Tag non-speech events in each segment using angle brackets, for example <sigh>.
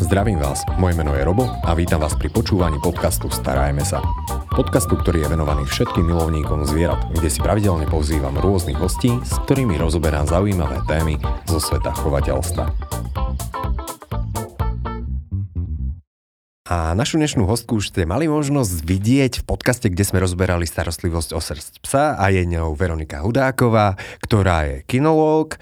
Zdravím vás, moje meno je Robo a vítam vás pri počúvaní podcastu Starajme sa. Podcastu, ktorý je venovaný všetkým milovníkom zvierat, kde si pravidelne pozývam rôznych hostí, s ktorými rozoberám zaujímavé témy zo sveta chovateľstva. A našu dnešnú hostku už ste mali možnosť vidieť v podcaste, kde sme rozberali starostlivosť o srdc psa a je ňou Veronika Hudáková, ktorá je kinológ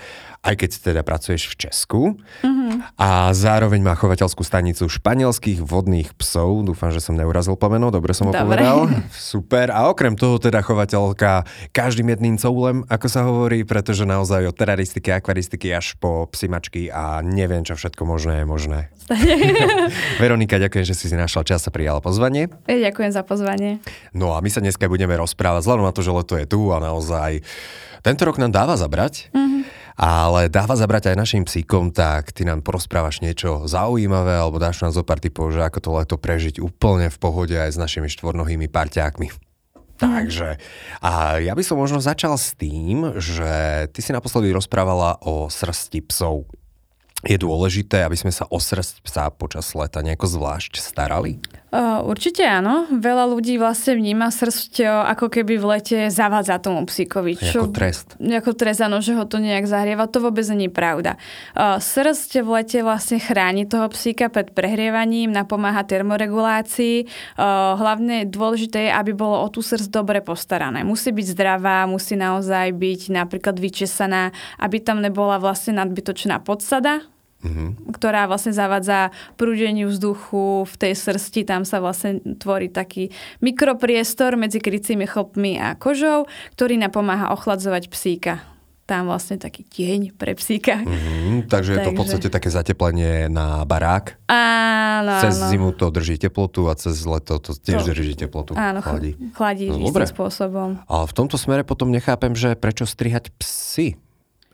aj keď teda pracuješ v Česku. Mm-hmm. A zároveň má chovateľskú stanicu španielských vodných psov. Dúfam, že som neurazil pomeno, dobre som ho dobre. povedal. Super. A okrem toho teda chovateľka každým jedným coulem, ako sa hovorí, pretože naozaj od teraristiky, akvaristiky až po psimačky a neviem, čo všetko možné je možné. <laughs> Veronika, ďakujem, že si si našla čas a prijala pozvanie. Ja ďakujem za pozvanie. No a my sa dneska budeme rozprávať, vzhľadom na to, že leto je tu a naozaj tento rok nám dáva zabrať. Mm-hmm ale dáva zabrať aj našim psíkom, tak ty nám porozprávaš niečo zaujímavé alebo dáš nám zo pár typov, že ako to leto prežiť úplne v pohode aj s našimi štvornohými parťákmi. Takže, a ja by som možno začal s tým, že ty si naposledy rozprávala o srsti psov je dôležité, aby sme sa o srst psa počas leta nejako zvlášť starali? Uh, určite áno. Veľa ľudí vlastne vníma srst ako keby v lete zavádza tomu psíkovi. Čo, ako trest. Ako trest, áno, že ho to nejak zahrieva. To vôbec nie je pravda. Uh, srst v lete vlastne chráni toho psíka pred prehrievaním, napomáha termoregulácii. Hlavne dôležité je, aby bolo o tú srst dobre postarané. Musí byť zdravá, musí naozaj byť napríklad vyčesaná, aby tam nebola vlastne nadbytočná podsada, mm-hmm. ktorá vlastne zavádza prúdeniu vzduchu v tej srsti. Tam sa vlastne tvorí taký mikropriestor medzi krycími chlpmi a kožou, ktorý napomáha ochladzovať psíka tam vlastne taký tieň pre psíka. Mm-hmm, takže, takže je to v podstate také zateplenie na barák. Áno, Cez áno. zimu to drží teplotu a cez leto to tiež to, drží teplotu. Áno, chladí. Chladí no, istým spôsobom. Ale v tomto smere potom nechápem, že prečo strihať psy.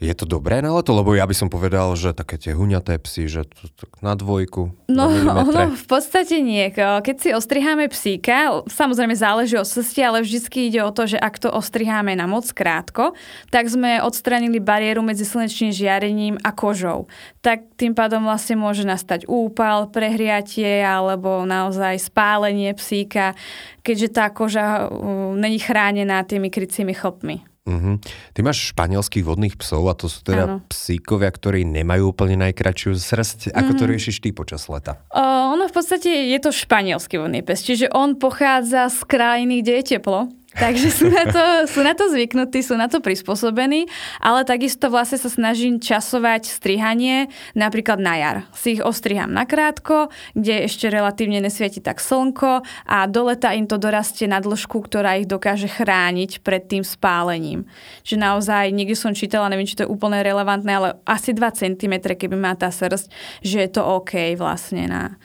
Je to dobré na leto? Lebo ja by som povedal, že také tie huňaté psy, že to, to na dvojku. No ono v podstate nie. Keď si ostriháme psíka, samozrejme záleží od srsti, ale vždy ide o to, že ak to ostriháme na moc krátko, tak sme odstranili bariéru medzi slnečným žiarením a kožou. Tak tým pádom vlastne môže nastať úpal, prehriatie alebo naozaj spálenie psíka, keďže tá koža uh, není chránená tými krycími chlpmi. Uh-huh. Ty máš španielských vodných psov a to sú teda ano. psíkovia, ktorí nemajú úplne najkračšiu srst. Ako uh-huh. to mhm. riešiš ty počas leta? Uh, ono v podstate je to španielský vodný pes, čiže on pochádza z krajiny, kde je teplo. Takže sú na, to, sú na to zvyknutí, sú na to prispôsobení, ale takisto vlastne sa snažím časovať strihanie napríklad na jar. Si ich ostriham nakrátko, kde ešte relatívne nesvieti tak slnko a do leta im to dorastie na dĺžku, ktorá ich dokáže chrániť pred tým spálením. Že naozaj, niekde som čítala, neviem, či to je úplne relevantné, ale asi 2 cm, keby má tá srst, že je to OK vlastne na,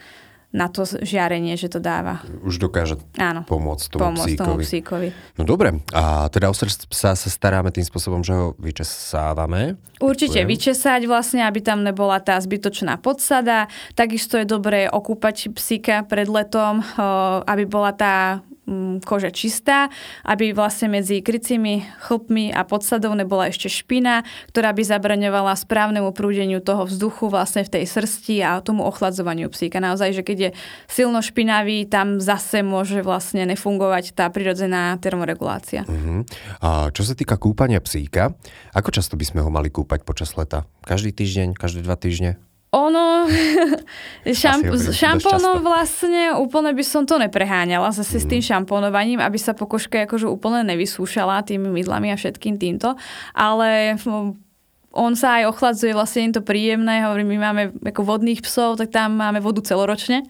na to žiarenie, že to dáva. Už dokáže Áno, pomôcť tomu pomôcť psíkovi. Tomu psíkovi. No dobre, a teda o srdc psa sa staráme tým spôsobom, že ho vyčesávame? Určite Ďakujem. vyčesať vlastne, aby tam nebola tá zbytočná podsada. Takisto je dobré okúpať psíka pred letom, aby bola tá koža čistá, aby vlastne medzi krycími chlpmi a podsadou nebola ešte špina, ktorá by zabraňovala správnemu prúdeniu toho vzduchu vlastne v tej srsti a tomu ochladzovaniu psíka. Naozaj, že keď je silno špinavý, tam zase môže vlastne nefungovať tá prirodzená termoregulácia. Uh-huh. A čo sa týka kúpania psíka, ako často by sme ho mali kúpať počas leta? Každý týždeň, každé dva týždne? Ono, <laughs> šamp- s šampónom vlastne úplne by som to nepreháňala zase mm. s tým mhm. šampónovaním, aby sa pokožka akože úplne nevysúšala tými mydlami a všetkým týmto, ale on sa aj ochladzuje, vlastne je to príjemné, hovorím, my máme ako vodných psov, tak tam máme vodu celoročne,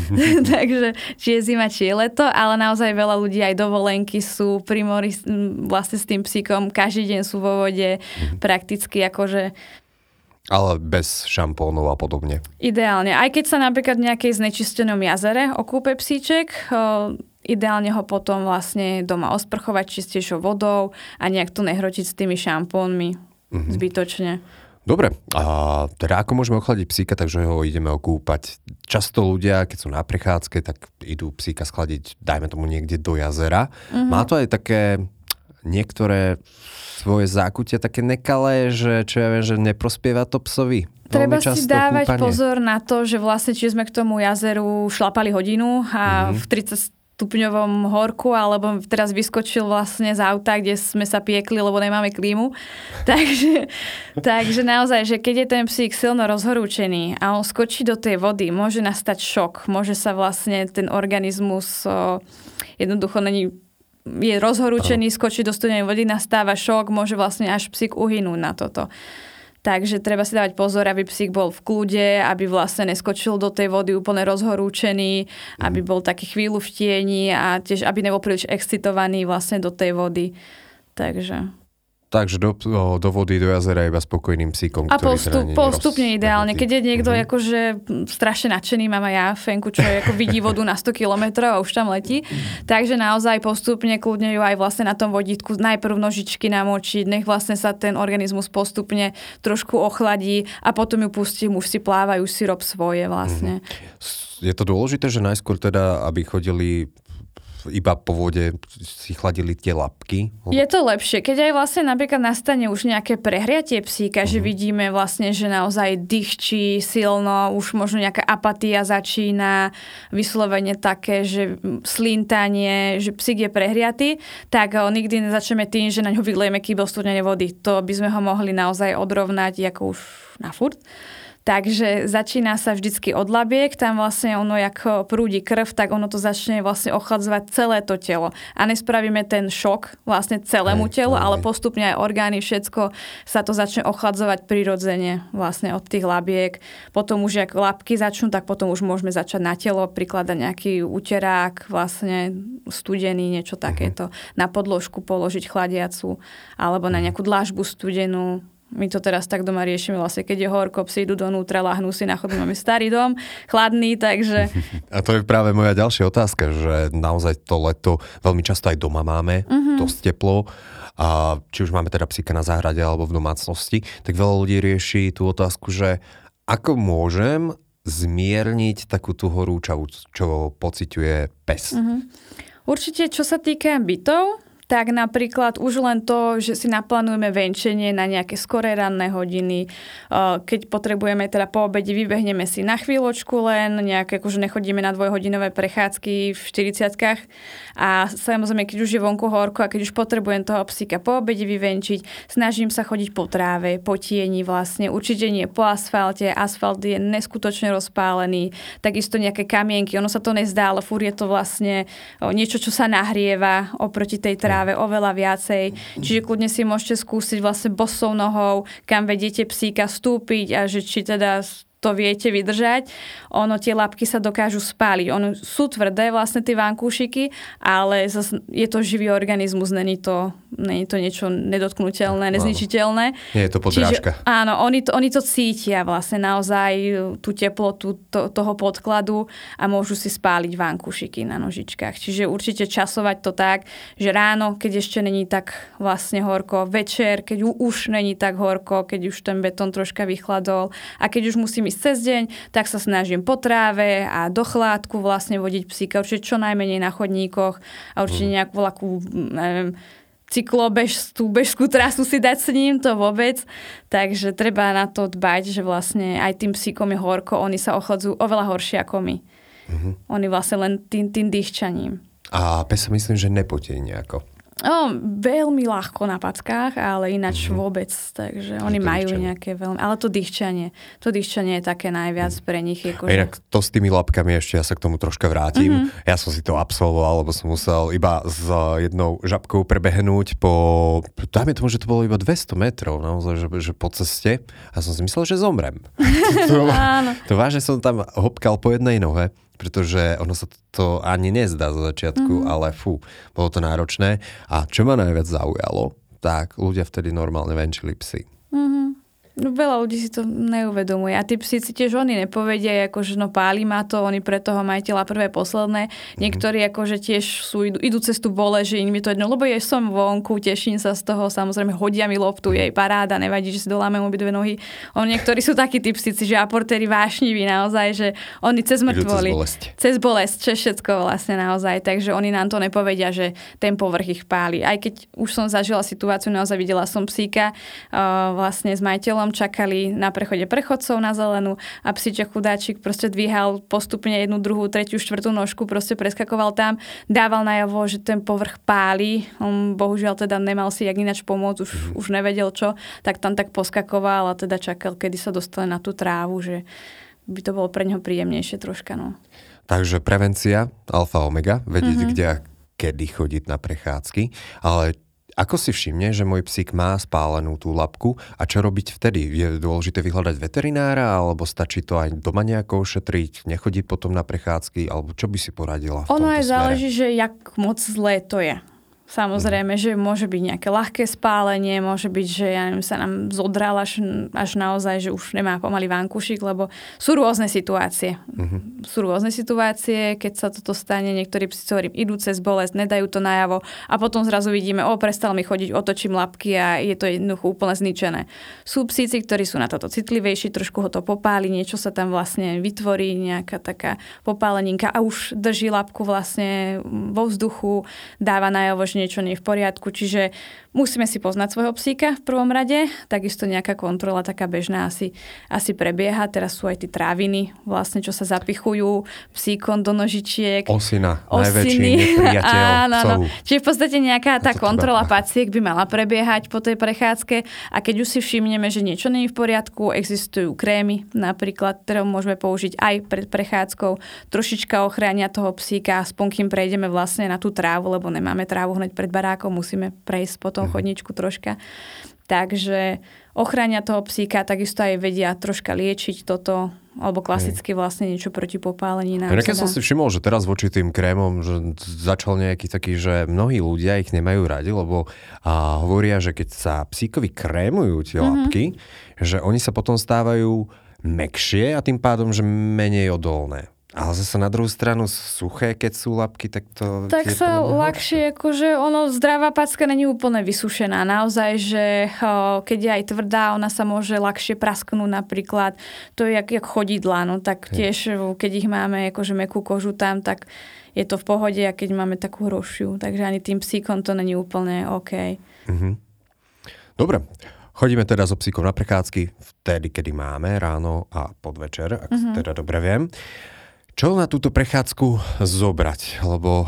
<laughs> takže či je zima, či je leto, ale naozaj veľa ľudí aj dovolenky sú pri mori vlastne s tým psíkom, každý deň sú vo vode, mm. prakticky akože ale bez šampónov a podobne. Ideálne. Aj keď sa napríklad v nejakej znečistenom jazere okúpe psíček, ideálne ho potom vlastne doma osprchovať čistejšou vodou a nejak to nehrotiť s tými šampónmi mm-hmm. zbytočne. Dobre, a teda ako môžeme ochladiť psíka, takže ho ideme okúpať. Často ľudia, keď sú na prechádzke, tak idú psíka schladiť, dajme tomu niekde do jazera. Mm-hmm. Má to aj také niektoré svoje zákutia také nekalé, že čo ja viem, že neprospieva to psovi. Treba si dávať kúpanie. pozor na to, že vlastne či sme k tomu jazeru šlapali hodinu a mm-hmm. v 30 stupňovom horku, alebo teraz vyskočil vlastne z auta, kde sme sa piekli, lebo nemáme klímu. <laughs> takže, takže naozaj, že keď je ten psík silno rozhorúčený a on skočí do tej vody, môže nastať šok, môže sa vlastne ten organizmus o, jednoducho není je rozhorúčený, skočí do studenej vody, nastáva šok, môže vlastne až psík uhynúť na toto. Takže treba si dávať pozor, aby psík bol v kľude, aby vlastne neskočil do tej vody úplne rozhorúčený, aby mhm. bol taký chvíľu v tieni a tiež, aby nebol príliš excitovaný vlastne do tej vody. Takže... Takže do, do vody, do jazera iba spokojným psíkom, A postup, postupne roz, ideálne. Keď je niekto mm-hmm. akože strašne nadšený, mám aj ja Fenku, čo je, ako vidí vodu na 100 km a už tam letí. Takže naozaj postupne kľudne ju aj vlastne na tom vodítku najprv nožičky namočiť, nech vlastne sa ten organizmus postupne trošku ochladí a potom ju pustím, už si plávajú, si rob svoje vlastne. Mm-hmm. Je to dôležité, že najskôr teda, aby chodili iba po vode si chladili tie lapky. Je to lepšie. Keď aj vlastne napríklad nastane už nejaké prehriatie psíka, uh-huh. že mhm. vidíme vlastne, že naozaj dýchčí silno, už možno nejaká apatia začína, vyslovene také, že slintanie, že psík je prehriatý, tak ho nikdy nezačneme tým, že na ňo vylejeme kýbel studenej vody. To by sme ho mohli naozaj odrovnať ako už na furt. Takže začína sa vždycky od labiek, tam vlastne ono, jak prúdi krv, tak ono to začne vlastne ochladzovať celé to telo. A nespravíme ten šok vlastne celému aj, telu, aj. ale postupne aj orgány, všetko sa to začne ochladzovať prirodzene vlastne od tých labiek. Potom už, ak labky začnú, tak potom už môžeme začať na telo prikladať nejaký úterák, vlastne studený, niečo mhm. takéto. Na podložku položiť chladiacu, alebo na mhm. nejakú dlažbu studenú, my to teraz tak doma riešime vlastne, keď je horko, psi idú donútra, lahnú si na chodbu, máme starý dom, chladný, takže... A to je práve moja ďalšia otázka, že naozaj to leto veľmi často aj doma máme, uh-huh. dosť teplo a či už máme teda psíka na záhrade alebo v domácnosti, tak veľa ľudí rieši tú otázku, že ako môžem zmierniť takú tú horúčavu, čo pociťuje pes. Uh-huh. Určite, čo sa týka bytov, tak napríklad už len to, že si naplánujeme venčenie na nejaké skoré ranné hodiny, keď potrebujeme teda po obede, vybehneme si na chvíľočku len, nejaké, akože nechodíme na dvojhodinové prechádzky v 40 a samozrejme, keď už je vonku horko a keď už potrebujem toho psíka po obede vyvenčiť, snažím sa chodiť po tráve, po tieni vlastne, určite nie po asfalte, asfalt je neskutočne rozpálený, takisto nejaké kamienky, ono sa to nezdá, ale fúr je to vlastne niečo, čo sa nahrieva oproti tej tráve práve oveľa viacej. Čiže kľudne si môžete skúsiť vlastne bosou nohou, kam vediete psíka vstúpiť a že či teda to viete vydržať. Ono, tie lapky sa dokážu spáliť. Ono sú tvrdé vlastne tie vankúšiky, ale je to živý organizmus, není to, není to niečo nedotknutelné, nezničiteľné. Nie je to podrážka. Čiže, áno, oni to, oni to cítia vlastne naozaj tú teplotu to, toho podkladu a môžu si spáliť vankúšiky na nožičkách. Čiže určite časovať to tak, že ráno, keď ešte není tak vlastne horko, večer, keď už není tak horko, keď už ten betón troška vychladol a keď už musím ísť cez deň, tak sa snažím po tráve a do chládku vlastne vodiť psíka, určite čo najmenej na chodníkoch a určite mm. nejakú vlakú, neviem, cyklobežskú bežskú trasu si dať s ním, to vôbec. Takže treba na to dbať, že vlastne aj tým psíkom je horko, oni sa ochladzujú oveľa horšie ako my. Mm-hmm. Oni vlastne len tým, tým dýchčaním. A pes sa myslím, že nepotí nejako. O, veľmi ľahko na packách, ale ináč mm-hmm. vôbec. Takže oni to majú dýchčanie. nejaké veľmi... Ale to dýchčanie, to dýchčanie je také najviac mm. pre nich. Ako, že... Inak to s tými lapkami ešte, ja sa k tomu troška vrátim. Mm-hmm. Ja som si to absolvoval, lebo som musel iba s jednou žabkou prebehnúť po... Dáme tomu, že to bolo iba 200 metrov, naozaj, že, že po ceste. A som si myslel, že zomrem. <laughs> to, to vážne som tam hopkal po jednej nohe pretože ono sa to ani nezdá zo začiatku, mm. ale fú, bolo to náročné. A čo ma najviac zaujalo, tak ľudia vtedy normálne venčili psy. Mm-hmm. No, veľa ľudí si to neuvedomuje. A tí psi si tiež oni nepovedia, akože no páli ma to, oni pre toho majiteľa prvé, posledné. Mm-hmm. Niektorí akože tiež sú, idú, idú cez tú bole, že im je to jedno, lebo ja som vonku, teším sa z toho, samozrejme hodia mi loptu, jej paráda, nevadí, že si doláme obidve nohy. On, niektorí sú takí tí psíci, že aportéri vášniví naozaj, že oni cez mŕtvoly. Cez bolesť. Cez bolesť, čo všetko vlastne naozaj. Takže oni nám to nepovedia, že ten povrch ich páli. Aj keď už som zažila situáciu, naozaj videla som psíka uh, vlastne s majiteľom cieľom čakali na prechode prechodcov na zelenú a psíček chudáčik proste dvíhal postupne jednu, druhú, tretiu, štvrtú nožku, proste preskakoval tam, dával najavo, že ten povrch páli. On bohužiaľ teda nemal si jak ináč pomôcť, už, mm-hmm. už nevedel čo, tak tam tak poskakoval a teda čakal, kedy sa dostane na tú trávu, že by to bolo pre neho príjemnejšie troška. No. Takže prevencia, alfa omega, vedieť, mm-hmm. kde a kedy chodiť na prechádzky, ale ako si všimne, že môj psík má spálenú tú labku a čo robiť vtedy? Je dôležité vyhľadať veterinára alebo stačí to aj doma nejako ošetriť, nechodiť potom na prechádzky alebo čo by si poradila? V ono aj záleží, že jak moc zlé to je. Samozrejme, že môže byť nejaké ľahké spálenie, môže byť, že ja neviem, sa nám zodral až, až naozaj, že už nemá pomaly vankušik, lebo sú rôzne situácie. Uh-huh. Sú rôzne situácie, keď sa toto stane, niektorí psi hovorím, idú cez bolesť, nedajú to najavo a potom zrazu vidíme, o, prestal mi chodiť, otočím lapky a je to jednoducho úplne zničené. Sú psíci, ktorí sú na toto citlivejší, trošku ho to popáli, niečo sa tam vlastne vytvorí, nejaká taká popáleninka a už drží lapku vlastne vo vzduchu, dáva najavo, že niečo nie je v poriadku. Čiže musíme si poznať svojho psíka v prvom rade. Takisto nejaká kontrola taká bežná asi, asi prebieha. Teraz sú aj tie tráviny, vlastne, čo sa zapichujú psíkom do nožičiek. Osina, Osiny. najväčší <laughs> Áno, áno. Čiže v podstate nejaká tá kontrola paciek by mala prebiehať po tej prechádzke a keď už si všimneme, že niečo nie je v poriadku, existujú krémy napríklad, ktoré môžeme použiť aj pred prechádzkou. Trošička ochránia toho psíka, aspoň kým prejdeme vlastne na tú trávu, lebo nemáme trávu hneď pred barákom, musíme prejsť po tom mhm. chodničku troška. Takže ochránia toho psíka, takisto aj vedia troška liečiť toto, alebo klasicky vlastne niečo proti popálení. Ja keď som si všimol, že teraz voči tým krémom, že začal nejaký taký, že mnohí ľudia ich nemajú radi, lebo a hovoria, že keď sa psíkovi krémujú tie mm-hmm. lapky, že oni sa potom stávajú mekšie a tým pádom, že menej odolné. Ale zase na druhú stranu suché, keď sú lapky, tak to... Tak sa ľahšie, akože ono, zdravá packa není úplne vysušená. Naozaj, že keď je aj tvrdá, ona sa môže ľahšie prasknúť napríklad. To je jak, jak chodidla, no tak tiež, keď ich máme akože mekú kožu tam, tak je to v pohode a keď máme takú hrošiu. Takže ani tým psíkom to není úplne OK. Mhm. Dobre. Chodíme teda so psíkom na prechádzky vtedy, kedy máme, ráno a podvečer, ak mm-hmm. teda dobre viem. Čo na túto prechádzku zobrať? Lebo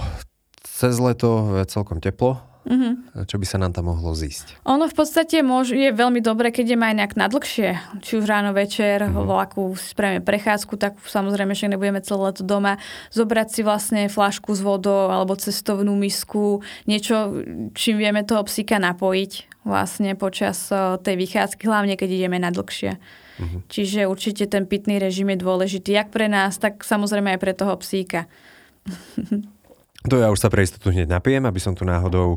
cez leto je celkom teplo, Mm-hmm. Čo by sa nám tam mohlo zísť? Ono v podstate môž, je veľmi dobré, keď je aj nejak nadlhšie, či už ráno, večer, mm-hmm. vlaku, spravíme prechádzku, tak samozrejme, že nebudeme celé leto doma. Zobrať si vlastne flašku s vodou alebo cestovnú misku, niečo, čím vieme toho psíka napojiť vlastne počas tej vychádzky, hlavne keď ideme na dlhšie. Uh-huh. Čiže určite ten pitný režim je dôležitý, jak pre nás, tak samozrejme aj pre toho psíka. <laughs> To ja už sa pre istotu hneď napijem, aby som tu náhodou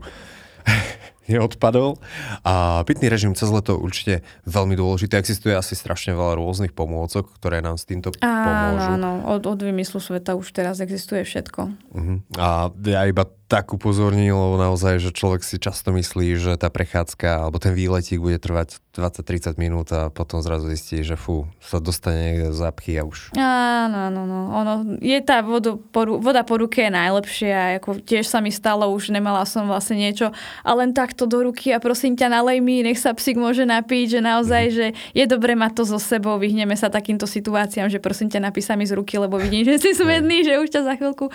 <laughs> neodpadol. A pitný režim cez leto určite veľmi dôležité. Existuje asi strašne veľa rôznych pomôcok, ktoré nám s týmto pomôžu. Áno, áno. Od, od vymyslu sveta už teraz existuje všetko. Uh-huh. A ja iba tak upozornil, lebo naozaj, že človek si často myslí, že tá prechádzka alebo ten výletík bude trvať 20-30 minút a potom zrazu zistí, že fú, sa dostane niekde do zápchy a už. Áno, áno, no. Ono, je tá voda po, voda po ruke je najlepšia. Ako tiež sa mi stalo, už nemala som vlastne niečo a len takto do ruky a prosím ťa, nalej mi, nech sa psík môže napiť, že naozaj, mm. že je dobre mať to so sebou, vyhneme sa takýmto situáciám, že prosím ťa, napísa mi z ruky, lebo vidím, že si smedný, že už ťa za chvíľku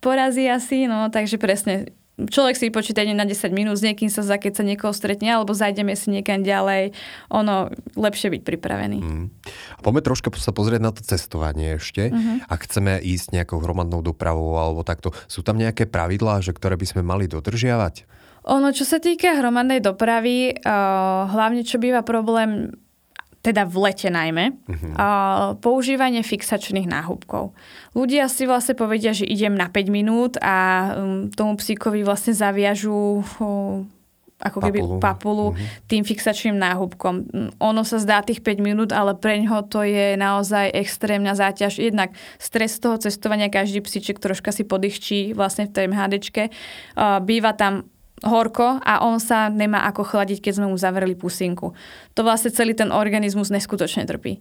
porazí asi, no takže presne človek si počíta na 10 minút, s niekým sa za, keď sa niekoho stretne, alebo zajdeme si niekam ďalej, ono lepšie byť pripravený. Mm. A poďme troška sa pozrieť na to cestovanie ešte. Mm-hmm. Ak chceme ísť nejakou hromadnou dopravou alebo takto, sú tam nejaké pravidlá, že ktoré by sme mali dodržiavať? Ono, čo sa týka hromadnej dopravy, uh, hlavne čo býva problém teda v lete najmä, uh-huh. a používanie fixačných náhubkov. Ľudia si vlastne povedia, že idem na 5 minút a um, tomu psíkovi vlastne zaviažú ako keby papulu, papulu mm-hmm. tým fixačným náhubkom. Ono sa zdá tých 5 minút, ale pre ňoho to je naozaj extrémna záťaž. Jednak stres toho cestovania, každý psíček troška si podýchčí vlastne v tej MHDčke. Býva tam horko a on sa nemá ako chladiť, keď sme mu zavreli pusinku. To vlastne celý ten organizmus neskutočne trpí.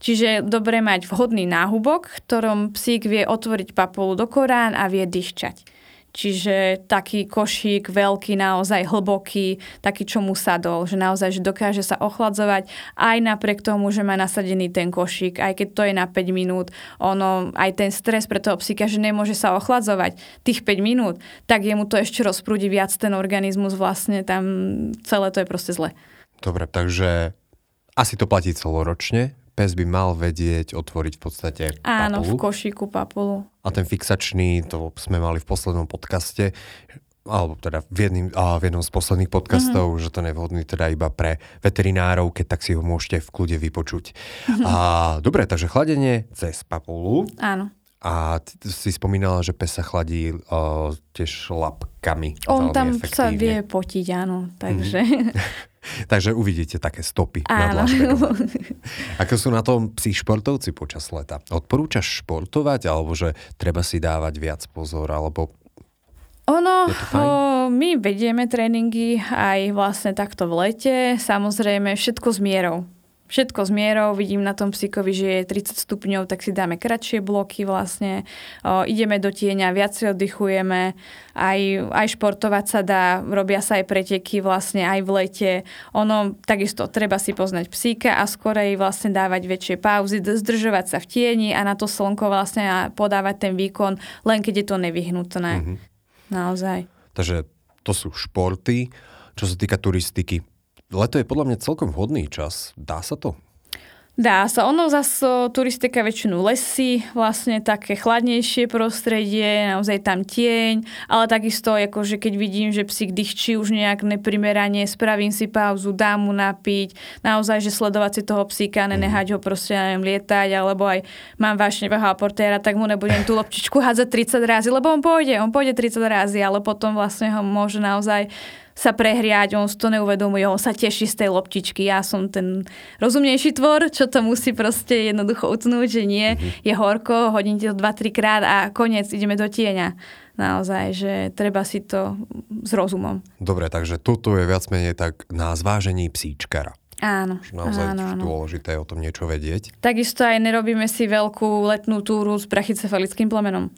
Čiže je dobré mať vhodný náhubok, ktorom psík vie otvoriť papulu do korán a vie dyščať. Čiže taký košík veľký, naozaj hlboký, taký, čo mu sadol, že naozaj že dokáže sa ochladzovať aj napriek tomu, že má nasadený ten košík, aj keď to je na 5 minút, ono, aj ten stres pre toho psíka, že nemôže sa ochladzovať tých 5 minút, tak jemu to ešte rozprúdi viac ten organizmus, vlastne tam celé to je proste zle. Dobre, takže asi to platí celoročne, pes by mal vedieť otvoriť v podstate Áno, papulu. v košíku papulu. A ten fixačný, to sme mali v poslednom podcaste, alebo teda v, jedným, a v jednom z posledných podcastov, mm-hmm. že to nevhodný teda iba pre veterinárov, keď tak si ho môžete v kľude vypočuť. Mm-hmm. A dobre, takže chladenie cez papulu. Áno. A ty si spomínala, že pes sa chladí uh, tiež lapkami. On tam efektívne. sa vie potiť, áno. Takže... Mm-hmm. <laughs> Takže uvidíte také stopy Áno. nad Ako sú na tom psi športovci počas leta? Odporúčaš športovať, alebo že treba si dávať viac pozor, alebo ono, o, my vedieme tréningy aj vlastne takto v lete, samozrejme všetko s mierou všetko s mierou, vidím na tom psíkovi, že je 30 stupňov, tak si dáme kratšie bloky vlastne, o, ideme do tieňa, viac si oddychujeme, aj, aj športovať sa dá, robia sa aj preteky vlastne aj v lete. Ono, takisto treba si poznať psíka a skorej vlastne dávať väčšie pauzy, zdržovať sa v tieni a na to slnko vlastne a podávať ten výkon, len keď je to nevyhnutné. Mm-hmm. Naozaj. Takže to sú športy. Čo sa týka turistiky, leto je podľa mňa celkom vhodný čas. Dá sa to? Dá sa. Ono zase turistika väčšinu lesy, vlastne také chladnejšie prostredie, naozaj tam tieň, ale takisto, akože keď vidím, že psík dýchčí už nejak neprimerane, spravím si pauzu, dám mu napiť, naozaj, že sledovať si toho psíka, nenehať ho proste, neviem, lietať, alebo aj mám vášnevého aportéra, tak mu nebudem tú lopčičku hádzať 30 razy, lebo on pôjde, on pôjde 30 razy, ale potom vlastne ho môže naozaj sa prehriať, on si to neuvedomuje, on sa teší z tej loptičky. Ja som ten rozumnejší tvor, čo to musí proste jednoducho utnúť, že nie, mm-hmm. je horko, hodím to 2-3 krát a koniec, ideme do tieňa. Naozaj, že treba si to s rozumom. Dobre, takže toto je viac menej tak na zvážení psíčkara. Áno. Naozaj áno, áno. dôležité je o tom niečo vedieť. Takisto aj nerobíme si veľkú letnú túru s brachycefalickým plemenom.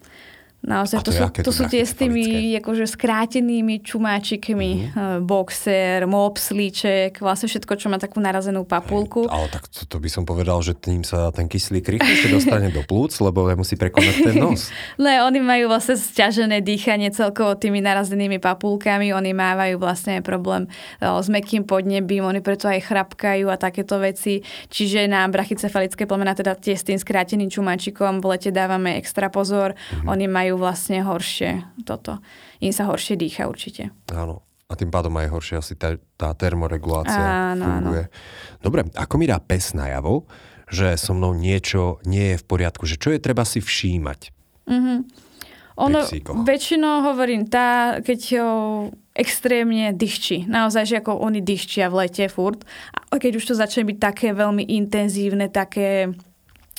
Naozaj, to, to, sú, to sú tie s tými akože skrátenými čumáčikmi, mm-hmm. boxer, mopslíček, vlastne všetko, čo má takú narazenú papulku. Hej, ale tak to, to by som povedal, že tým sa ten kyslík rýchlejšie dostane do plúc, lebo musí prekonať ten nos. <laughs> Ne, oni majú vlastne stiažené dýchanie celkovo tými narazenými papulkami, oni mávajú vlastne problém e, s mekým podnebím, oni preto aj chrapkajú a takéto veci. Čiže na brachycefalické plemená, teda tie s tým skráteným čumáčikom v lete dávame extra pozor. Mm-hmm. Oni majú majú vlastne horšie toto. Im sa horšie dýcha určite. Áno. A tým pádom aj horšie asi tá, tá termoregulácia áno, funguje. Áno. Dobre, ako mi dá pes najavo, že so mnou niečo nie je v poriadku, že čo je treba si všímať? Mm-hmm. Ono, väčšinou hovorím, tá, keď ho extrémne dychčí. Naozaj, že ako oni dychčia v lete furt. A keď už to začne byť také veľmi intenzívne, také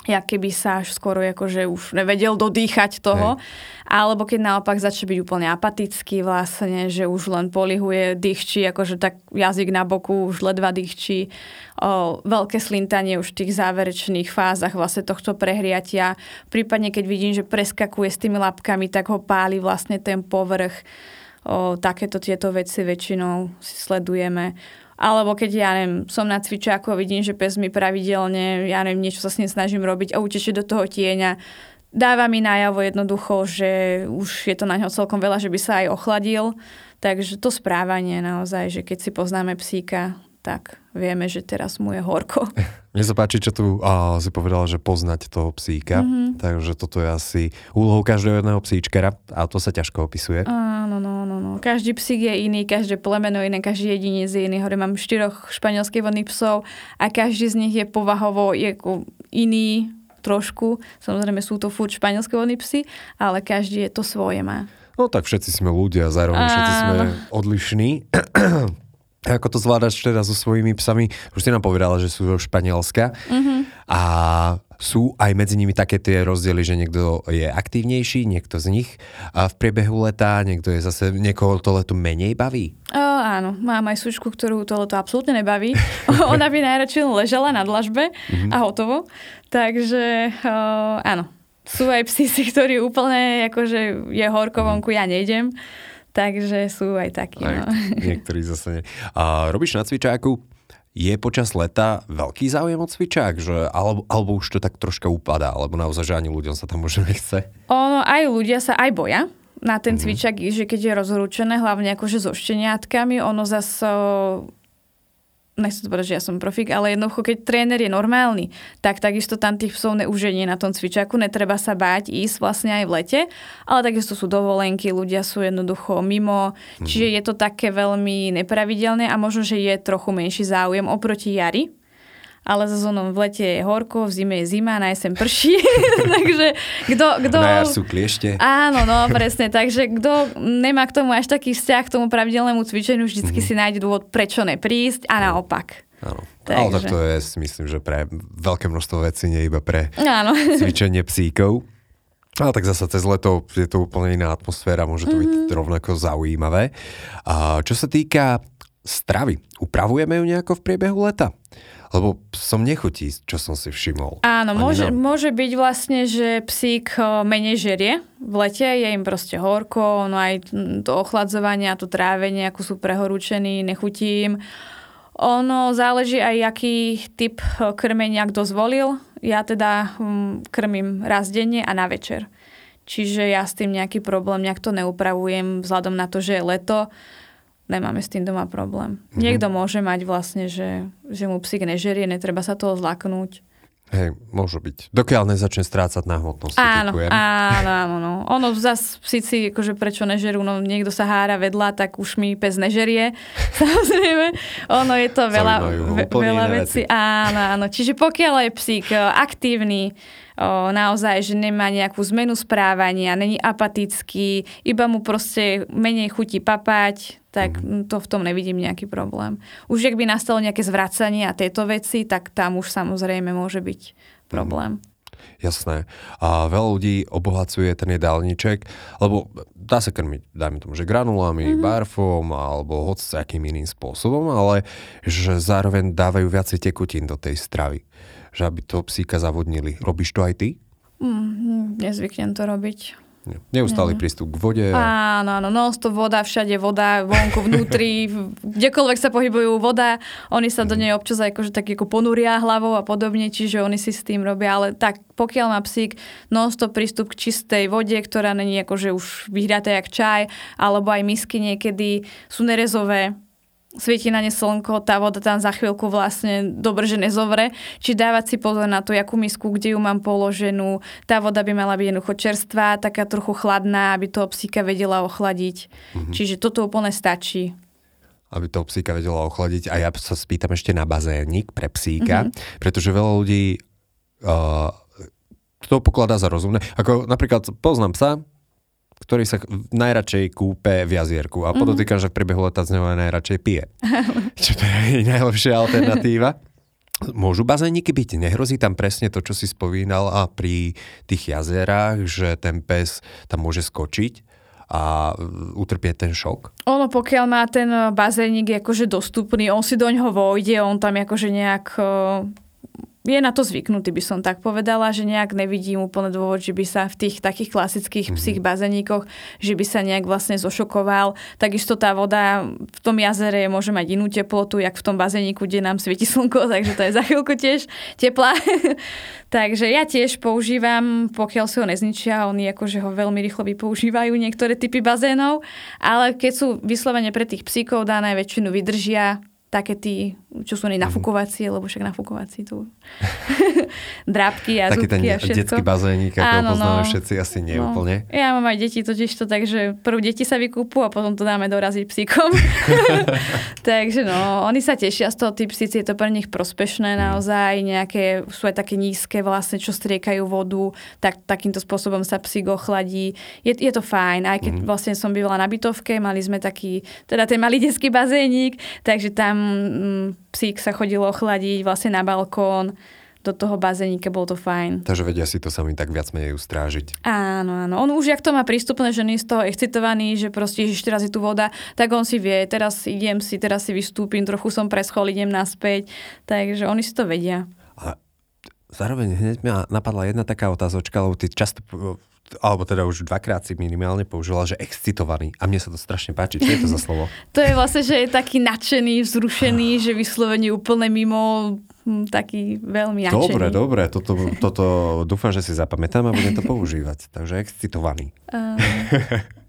jak keby sa až skoro akože už nevedel dodýchať toho. Hej. Alebo keď naopak začne byť úplne apatický vlastne, že už len polihuje, dýchčí, akože tak jazyk na boku, už ledva dýchčí. O, veľké slintanie už v tých záverečných fázach vlastne tohto prehriatia. Prípadne keď vidím, že preskakuje s tými lapkami, tak ho páli vlastne ten povrch. O, takéto tieto veci väčšinou si sledujeme. Alebo keď, ja neviem, som na cvičáku a vidím, že pes mi pravidelne, ja neviem, niečo sa s ním snažím robiť a uteče do toho tieňa, dáva mi najavo jednoducho, že už je to na ňo celkom veľa, že by sa aj ochladil. Takže to správanie naozaj, že keď si poznáme psíka, tak vieme, že teraz mu je horko. <laughs> Mne sa páči, čo tu a, si povedala, že poznať toho psíka, mm-hmm. takže toto je asi úlohou každého jedného psíčkera a to sa ťažko opisuje. Áno, no, no, no. Každý psík je iný, každé plemeno iné, každý jedinec je iný. Hovorím, mám štyroch španielských vodných psov a každý z nich je povahovo je iný trošku. Samozrejme sú to furt španielské vodní psy, ale každý je to svoje má. No tak všetci sme ľudia, zároveň všetci sme odlišní. Ako to zvládaš teda so svojimi psami? Už si nám povedala, že sú zo Španielska. Mm-hmm. A sú aj medzi nimi také tie rozdiely, že niekto je aktívnejší, niekto z nich a v priebehu leta, niekto je zase, niekoho to leto menej baví? O, áno, mám aj sučku, ktorú to leto absolútne nebaví. <laughs> Ona by najradšej ležela na dlažbe mm-hmm. a hotovo. Takže o, áno, sú aj psi, <laughs> ktorí úplne, akože je horko vonku, ja nejdem. Takže sú aj takí. No. <laughs> Niektorí zase nie. A robíš na cvičáku? Je počas leta veľký záujem o cvičák? Že, alebo, alebo už to tak troška upadá? Alebo naozaj, že ani ľuďom sa tam možno nechce? Ono, aj ľudia sa aj boja na ten mm-hmm. cvičak, že keď je rozhorúčené, hlavne akože so šteniatkami, ono zase nechcem to povedať, že ja som profik, ale jednoducho, keď tréner je normálny, tak takisto tam tých psov neuženie na tom cvičaku, netreba sa báť ísť vlastne aj v lete, ale takisto sú dovolenky, ľudia sú jednoducho mimo, čiže je to také veľmi nepravidelné a možno, že je trochu menší záujem oproti jari, ale za zónom v lete je horko, v zime je zima, na jesem prší. <laughs> takže kto... kto... Na jar sú kliešte. Áno, no presne. Takže kto nemá k tomu až taký vzťah k tomu pravidelnému cvičeniu, vždycky mm-hmm. si nájde dôvod, prečo neprísť a naopak. Áno. Takže... Ale tak to je, myslím, že pre veľké množstvo vecí, nie iba pre Áno. <laughs> cvičenie psíkov. Ale tak zase cez leto je to úplne iná atmosféra, môže to mm-hmm. byť mhm. rovnako zaujímavé. A čo sa týka stravy, upravujeme ju nejako v priebehu leta? Lebo som nechutí, čo som si všimol. Áno, môže, môže byť vlastne, že psík menej žerie v lete, je im proste horko, no aj to ochladzovanie a to trávenie, ako sú prehorúčení, nechutí im. Ono záleží aj, aký typ krmenia kto zvolil. Ja teda hm, krmím raz denne a na večer. Čiže ja s tým nejaký problém, nejak to neupravujem vzhľadom na to, že je leto nemáme s tým doma problém. Mm-hmm. Niekto môže mať vlastne, že, že mu psík nežerie, netreba sa toho zlaknúť. Hej, môže byť. Dokiaľ nezačne strácať na hmotnosti. Áno, áno, áno. No. Ono zase síci, akože prečo nežerú, no niekto sa hára vedľa, tak už mi pes nežerie. <laughs> Samozrejme. Ono je to veľa, ve, veľa vecí. Áno, áno. Čiže pokiaľ je psík e, aktívny, o, naozaj, že nemá nejakú zmenu správania, není apatický, iba mu proste menej chutí papať, tak mm. to v tom nevidím nejaký problém. Už ak by nastalo nejaké zvracanie a tieto veci, tak tam už samozrejme môže byť problém. Mm. Jasné. A veľa ľudí obohacuje ten jedálniček, lebo dá sa krmiť, dajme tomu, že granulami, mm-hmm. barfom alebo hoď s akým iným spôsobom, ale že zároveň dávajú viacej tekutín do tej stravy. Že aby to psíka zavodnili. Robíš to aj ty? Mm, nezvyknem to robiť. Neustály mm. prístup k vode. Áno, áno, no to voda, všade voda, vonku, vnútri, <laughs> kdekoľvek sa pohybujú voda, oni sa do mhm. nej občas akože tak ako ponúria hlavou a podobne, čiže oni si s tým robia, ale tak pokiaľ má psík non prístup k čistej vode, ktorá není akože už vyhriatá jak čaj, alebo aj misky niekedy sú nerezové, svieti na ne slnko, tá voda tam za chvíľku vlastne dobre, že nezovre. Či dávať si pozor na to, jakú misku, kde ju mám položenú. Tá voda by mala byť jednoducho čerstvá, taká trochu chladná, aby toho psíka vedela ochladiť. Mm-hmm. Čiže toto úplne stačí aby toho psíka vedela ochladiť. A ja sa spýtam ešte na bazénik pre psíka, mm-hmm. pretože veľa ľudí uh, to pokladá za rozumné. Ako napríklad poznám psa, ktorý sa najradšej kúpe v jazierku. A mm-hmm. podotýkam, že v priebehu leta z neho najradšej pije. <laughs> Čo to je najlepšia alternatíva. Môžu bazéniky byť? Nehrozí tam presne to, čo si spomínal a pri tých jazerách, že ten pes tam môže skočiť a utrpieť ten šok? Ono, pokiaľ má ten bazénik akože dostupný, on si do ňoho vojde, on tam akože nejak je na to zvyknutý, by som tak povedala, že nejak nevidím úplne dôvod, že by sa v tých takých klasických mm-hmm. psích že by sa nejak vlastne zošokoval. Takisto tá voda v tom jazere môže mať inú teplotu, jak v tom bazéniku, kde nám svieti slnko, <laughs> takže to je za chvíľku tiež teplá. <laughs> takže ja tiež používam, pokiaľ si ho nezničia, oni akože ho veľmi rýchlo vypoužívajú niektoré typy bazénov, ale keď sú vyslovene pre tých psíkov dané, väčšinu vydržia, také tí, čo sú nafúkovacie, lebo však nafúkovací tu <laughs> drápky a Taký ten a všetko. detský bazénik, ako Áno, poznáme no. všetci, asi nie No. úplne. Ja mám aj deti totiž to, takže prv deti sa vykúpu a potom to dáme doraziť psíkom. <laughs> <laughs> takže no, oni sa tešia z toho, tí psíci, je to pre nich prospešné naozaj, nejaké, sú aj také nízke vlastne, čo striekajú vodu, tak takýmto spôsobom sa psík ochladí. Je, je to fajn, aj keď vlastne som bývala na bytovke, mali sme taký, teda ten malý detský bazénik, takže tam mm, psík sa chodil ochladiť vlastne na balkón do toho bazénika, bolo to fajn. Takže vedia si to sami tak viac menej ustrážiť. Áno, áno. On už, jak to má prístupné, že nie z toho excitovaný, že proste, že teraz je tu voda, tak on si vie, teraz idem si, teraz si vystúpim, trochu som preschol, idem naspäť. Takže oni si to vedia. A zároveň hneď ma napadla jedna taká otázočka, lebo ty často, alebo teda už dvakrát si minimálne použila, že excitovaný. A mne sa to strašne páči. Čo je to za slovo? <laughs> To je vlastne, že je taký nadšený, vzrušený, že vyslovene úplne mimo, hm, taký veľmi nadšený. Dobre, dobre. Toto, toto dúfam, že si zapamätám a budem to používať. Takže excitovaný. <laughs>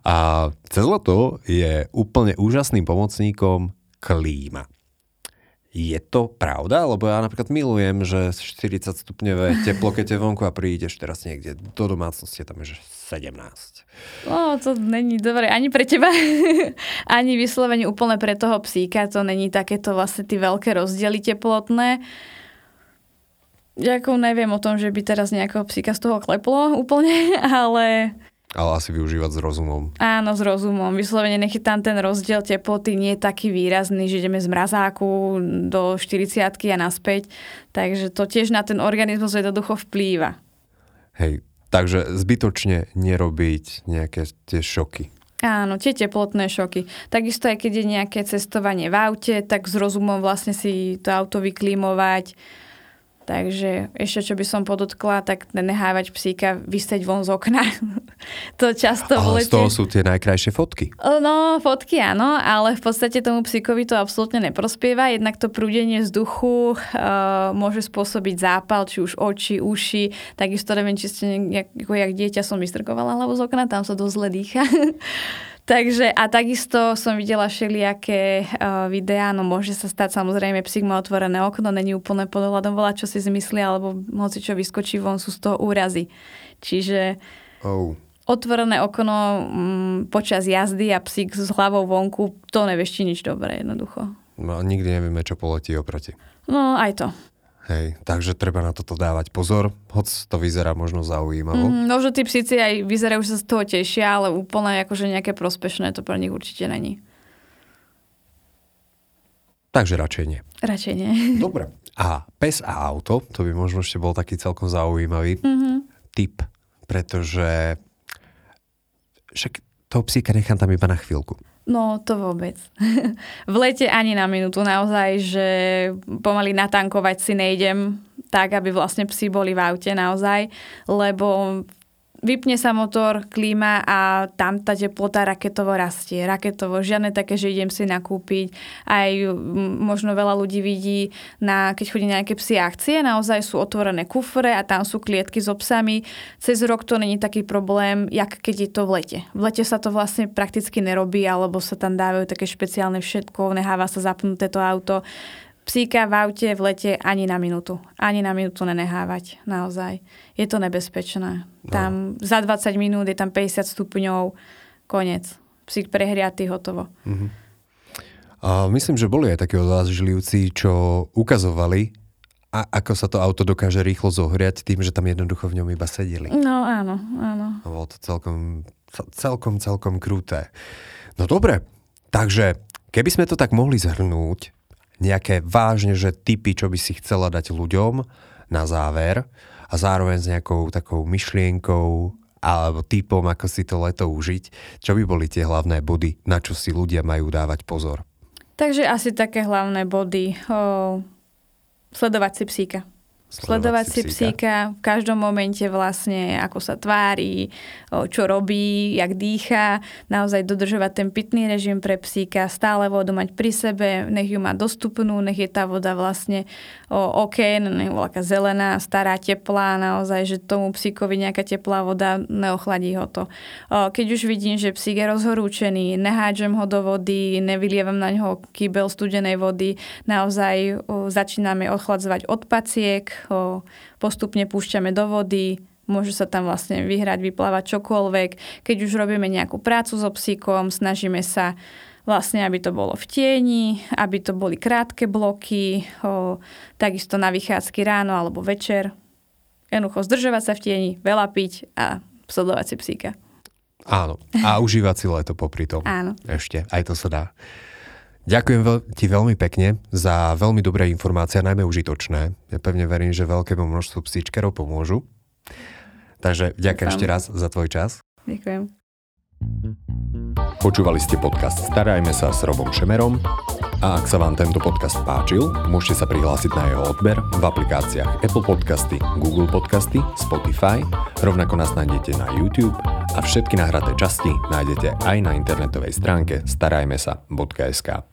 A cez leto je úplne úžasným pomocníkom klíma. Je to pravda? Lebo ja napríklad milujem, že 40 stupňové teplo, keď je vonku a prídeš teraz niekde do domácnosti, tam je že 17. no, to není dobre ani pre teba, <laughs> ani vyslovene úplne pre toho psíka. To není takéto vlastne tie veľké rozdiely teplotné. Ja ako neviem o tom, že by teraz nejakého psíka z toho kleplo úplne, <laughs> ale Ale asi využívať s rozumom. Áno, s rozumom. Vyslovene nech je tam ten rozdiel teploty nie je taký výrazný, že ideme z mrazáku do 40 a naspäť. Takže to tiež na ten organizmus jednoducho vplýva. Hej, takže zbytočne nerobiť nejaké tie šoky. Áno, tie teplotné šoky. Takisto aj keď je nejaké cestovanie v aute, tak s rozumom vlastne si to auto vyklímovať. Takže ešte čo by som podotkla, tak nenehávať psíka vysieť von z okna. <laughs> to často v Ale z lete... toho sú tie najkrajšie fotky. No, fotky áno, ale v podstate tomu psíkovi to absolútne neprospieva. Jednak to prúdenie vzduchu uh, môže spôsobiť zápal, či už oči, uši. Takisto neviem, či ste, ako jak dieťa som vystrkovala hlavu z okna, tam sa dosť zle dýcha. <laughs> Takže a takisto som videla všelijaké uh, videá, no môže sa stať samozrejme psík má otvorené okno, není úplne pod ohľadom volať, čo si zmyslia, alebo hoci čo vyskočí von, sú z toho úrazy. Čiže Oh. otvorené okno mm, počas jazdy a psík s hlavou vonku, to nevieš nič dobré jednoducho. No, nikdy nevieme, čo poletí oproti. No aj to. Hej, takže treba na toto dávať pozor, hoc to vyzerá možno zaujímavo. Mm, možno tí psíci aj vyzerajú, že sa z toho tešia, ale úplne akože nejaké prospešné to pre nich určite není. Takže radšej nie. Radšej nie. <laughs> Dobre. A pes a auto, to by možno ešte bol taký celkom zaujímavý Mm-hmm. tip, pretože však toho psíka nechám tam iba na chvíľku. No, to vôbec. <laughs> v lete ani na minútu. Naozaj, že pomaly natankovať si nejdem tak, aby vlastne psi boli v aute naozaj, lebo vypne sa motor, klíma a tam tá teplota raketovo rastie. Raketovo, žiadne také, že idem si nakúpiť. Aj možno veľa ľudí vidí, na, keď chodí nejaké psi akcie, naozaj sú otvorené kufre a tam sú klietky s obsami. Cez rok to není taký problém, jak keď je to v lete. V lete sa to vlastne prakticky nerobí, alebo sa tam dávajú také špeciálne všetko, necháva sa zapnuté to auto. Psíka v aute v lete ani na minútu. Ani na minútu nenehávať, naozaj. Je to nebezpečné. No. Tam za 20 minút je tam 50 stupňov, konec. Psík prehriatý, hotovo. A myslím, že boli aj takí odvážlivci, čo ukazovali, a ako sa to auto dokáže rýchlo zohriať tým, že tam jednoducho v ňom iba sedeli. No áno, áno. A bolo to celkom, cel- celkom, celkom kruté. No dobre, takže keby sme to tak mohli zhrnúť, nejaké vážne, že typy, čo by si chcela dať ľuďom na záver a zároveň s nejakou takou myšlienkou alebo typom, ako si to leto užiť, čo by boli tie hlavné body, na čo si ľudia majú dávať pozor. Takže asi také hlavné body. O, sledovať si psíka. Sledovať si psíka. v každom momente vlastne, ako sa tvári, čo robí, jak dýcha, naozaj dodržovať ten pitný režim pre psíka, stále vodu mať pri sebe, nech ju má dostupnú, nech je tá voda vlastne OK, nech je zelená, stará, teplá, naozaj, že tomu psíkovi nejaká teplá voda neochladí ho to. Keď už vidím, že psík je rozhorúčený, nehádžem ho do vody, nevylievam na ňo kýbel studenej vody, naozaj začíname ochladzovať od paciek, ho postupne púšťame do vody, môže sa tam vlastne vyhrať, vyplávať čokoľvek. Keď už robíme nejakú prácu so psíkom, snažíme sa vlastne, aby to bolo v tieni, aby to boli krátke bloky, o, takisto na vychádzky ráno alebo večer. Jednoducho zdržovať sa v tieni, veľa piť a sledovať si psíka. Áno. A užívať si leto popri tom. Áno. Ešte, aj to sa dá. Ďakujem veľ- ti veľmi pekne za veľmi dobré informácie, najmä užitočné. Ja pevne verím, že veľkému množstvu psíčkerov pomôžu. Takže ďakujem ešte raz za tvoj čas. Ďakujem. Počúvali ste podcast Starajme sa s Robom Šemerom a ak sa vám tento podcast páčil, môžete sa prihlásiť na jeho odber v aplikáciách Apple Podcasty, Google Podcasty, Spotify, rovnako nás nájdete na YouTube a všetky nahraté časti nájdete aj na internetovej stránke starajmesa.sk.